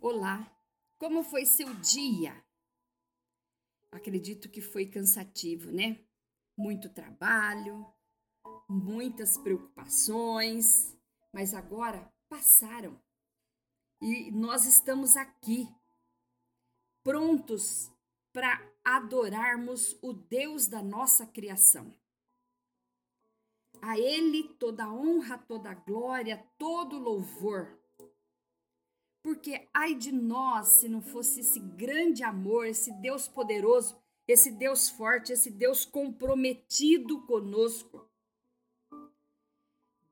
Olá, como foi seu dia? Acredito que foi cansativo, né? Muito trabalho, muitas preocupações, mas agora passaram. E nós estamos aqui, prontos para adorarmos o Deus da nossa criação. A Ele toda honra, toda glória, todo louvor porque ai de nós se não fosse esse grande amor, esse Deus poderoso, esse Deus forte, esse Deus comprometido conosco.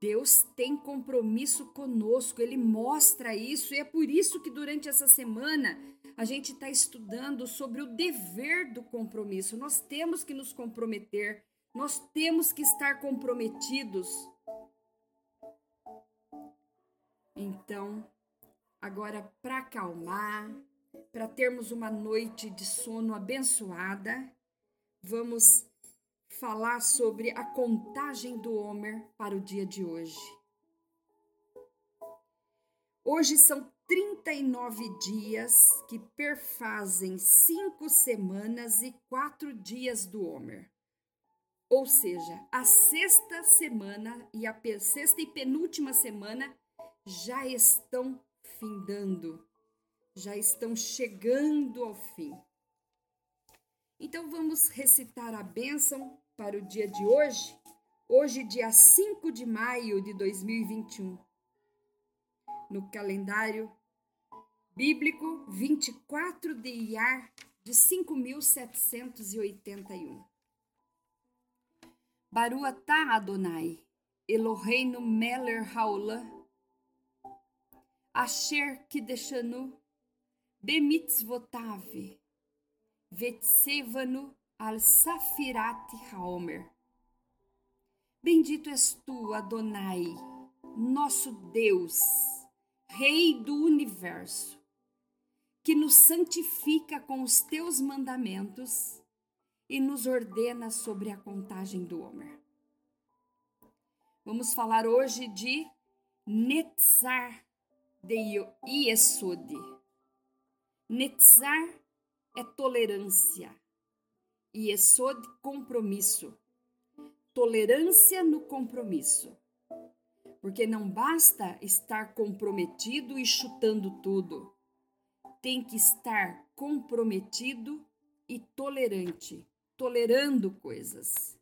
Deus tem compromisso conosco, Ele mostra isso, e é por isso que durante essa semana a gente está estudando sobre o dever do compromisso. Nós temos que nos comprometer, nós temos que estar comprometidos. Então, Agora, para acalmar, para termos uma noite de sono abençoada, vamos falar sobre a contagem do Homer para o dia de hoje. Hoje são 39 dias que perfazem cinco semanas e quatro dias do Homer. Ou seja, a sexta semana e a sexta e penúltima semana já estão findando, já estão chegando ao fim. Então vamos recitar a bênção para o dia de hoje, hoje, dia 5 de maio de 2021. No calendário bíblico, 24 de Iar de 5781. Baruatá Adonai, Eloheinu Meller Haolam, Asher Kideshanu, Bemitzvotav, Vetsevanu al Safirat Haomer. Bendito és tu, Adonai, nosso Deus, Rei do universo, que nos santifica com os teus mandamentos e nos ordena sobre a contagem do Homer. Vamos falar hoje de Netzar de Yesod. Netzar é tolerância. Yesod, compromisso. Tolerância no compromisso. Porque não basta estar comprometido e chutando tudo. Tem que estar comprometido e tolerante, tolerando coisas.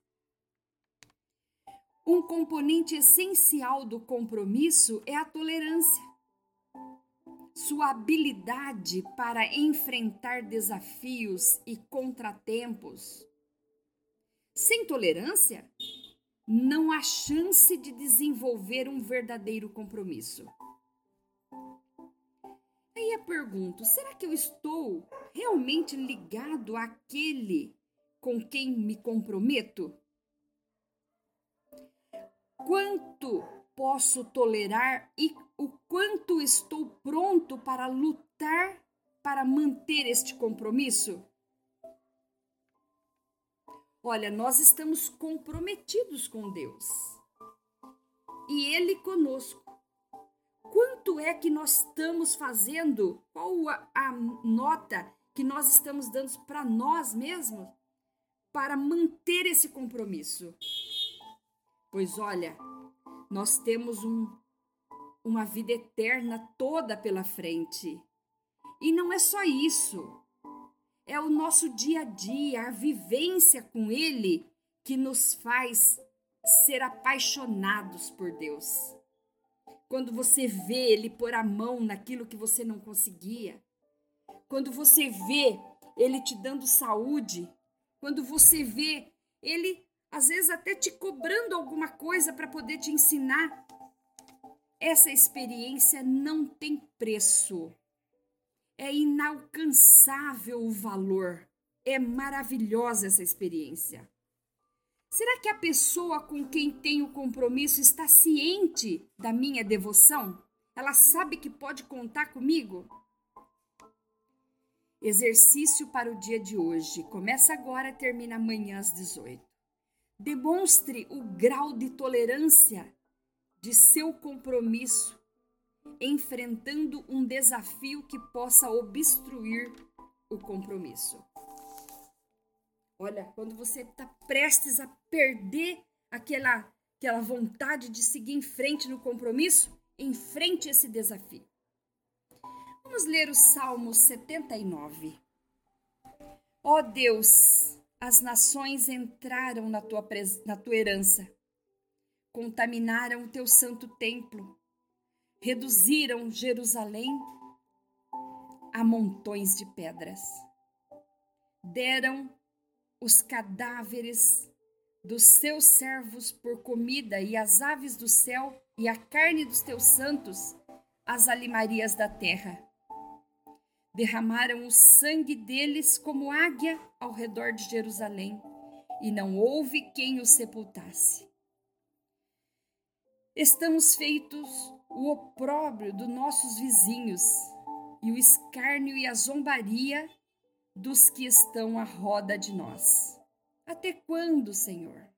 Um componente essencial do compromisso é a tolerância sua habilidade para enfrentar desafios e contratempos. Sem tolerância, não há chance de desenvolver um verdadeiro compromisso. Aí eu pergunto: será que eu estou realmente ligado àquele com quem me comprometo? Quanto posso tolerar e o quanto estou pronto para lutar para manter este compromisso? Olha, nós estamos comprometidos com Deus e Ele conosco. Quanto é que nós estamos fazendo? Qual a, a nota que nós estamos dando para nós mesmos para manter esse compromisso? Pois olha, nós temos um, uma vida eterna toda pela frente. E não é só isso. É o nosso dia a dia, a vivência com Ele que nos faz ser apaixonados por Deus. Quando você vê Ele pôr a mão naquilo que você não conseguia, quando você vê Ele te dando saúde, quando você vê Ele às vezes até te cobrando alguma coisa para poder te ensinar. Essa experiência não tem preço. É inalcançável o valor. É maravilhosa essa experiência. Será que a pessoa com quem tenho compromisso está ciente da minha devoção? Ela sabe que pode contar comigo? Exercício para o dia de hoje. Começa agora termina amanhã às 18. Demonstre o grau de tolerância de seu compromisso, enfrentando um desafio que possa obstruir o compromisso. Olha, quando você está prestes a perder aquela, aquela vontade de seguir em frente no compromisso, enfrente esse desafio. Vamos ler o Salmo 79. Ó oh Deus, as nações entraram na tua, na tua herança, contaminaram o teu santo templo, reduziram Jerusalém a montões de pedras. Deram os cadáveres dos seus servos por comida e as aves do céu e a carne dos teus santos as alimarias da terra. Derramaram o sangue deles como águia ao redor de Jerusalém, e não houve quem os sepultasse. Estamos feitos o opróbrio dos nossos vizinhos, e o escárnio e a zombaria dos que estão à roda de nós. Até quando, Senhor?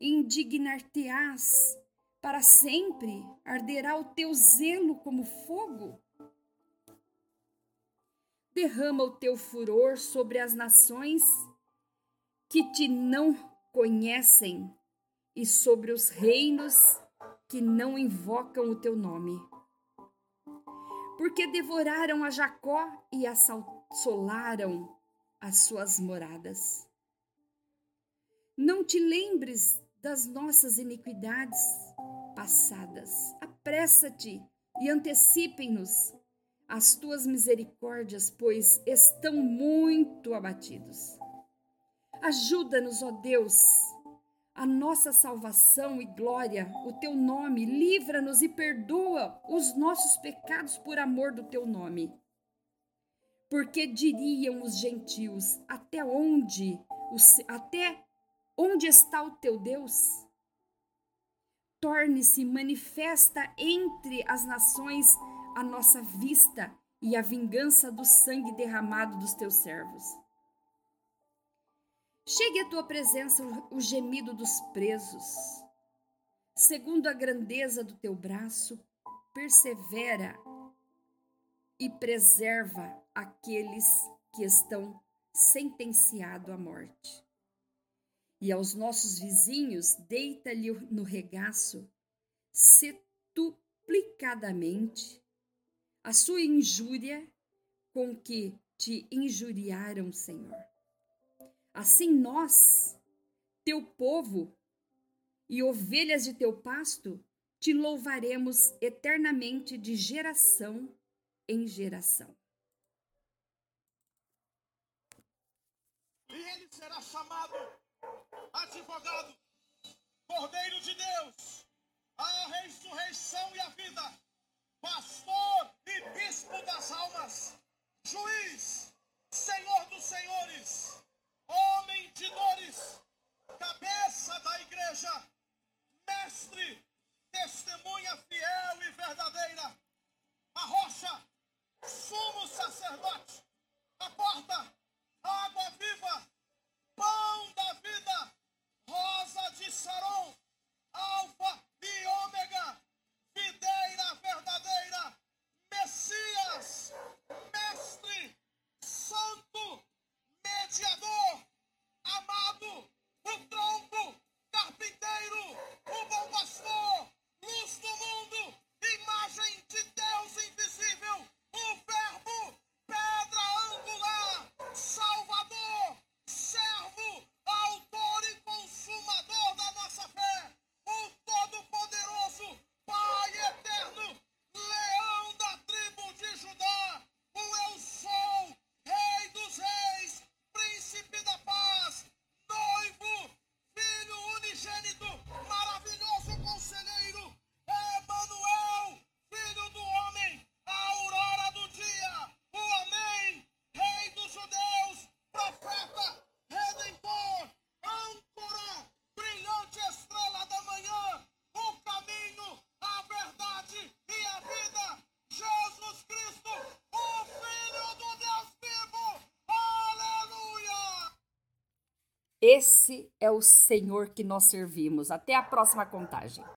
Indignar-te-ás para sempre? Arderá o teu zelo como fogo? Derrama o teu furor sobre as nações que te não conhecem e sobre os reinos que não invocam o teu nome. Porque devoraram a Jacó e assolaram as suas moradas. Não te lembres das nossas iniquidades passadas. Apressa-te e antecipem-nos as tuas misericórdias, pois estão muito abatidos. Ajuda-nos, ó Deus, a nossa salvação e glória, o teu nome, livra-nos e perdoa os nossos pecados por amor do teu nome. Porque diriam os gentios: até onde, até onde está o teu Deus? Torne-se manifesta entre as nações a nossa vista e a vingança do sangue derramado dos teus servos. Chegue à tua presença o gemido dos presos. Segundo a grandeza do teu braço, persevera e preserva aqueles que estão sentenciados à morte. E aos nossos vizinhos, deita-lhe no regaço, setuplicadamente, a sua injúria com que te injuriaram, Senhor. Assim nós, teu povo e ovelhas de teu pasto, te louvaremos eternamente de geração em geração. E ele será chamado advogado, Cordeiro de Deus, a ressurreição e a vida, pastor bispo das almas, juiz, senhor dos senhores homem Esse é o Senhor que nós servimos. Até a próxima contagem.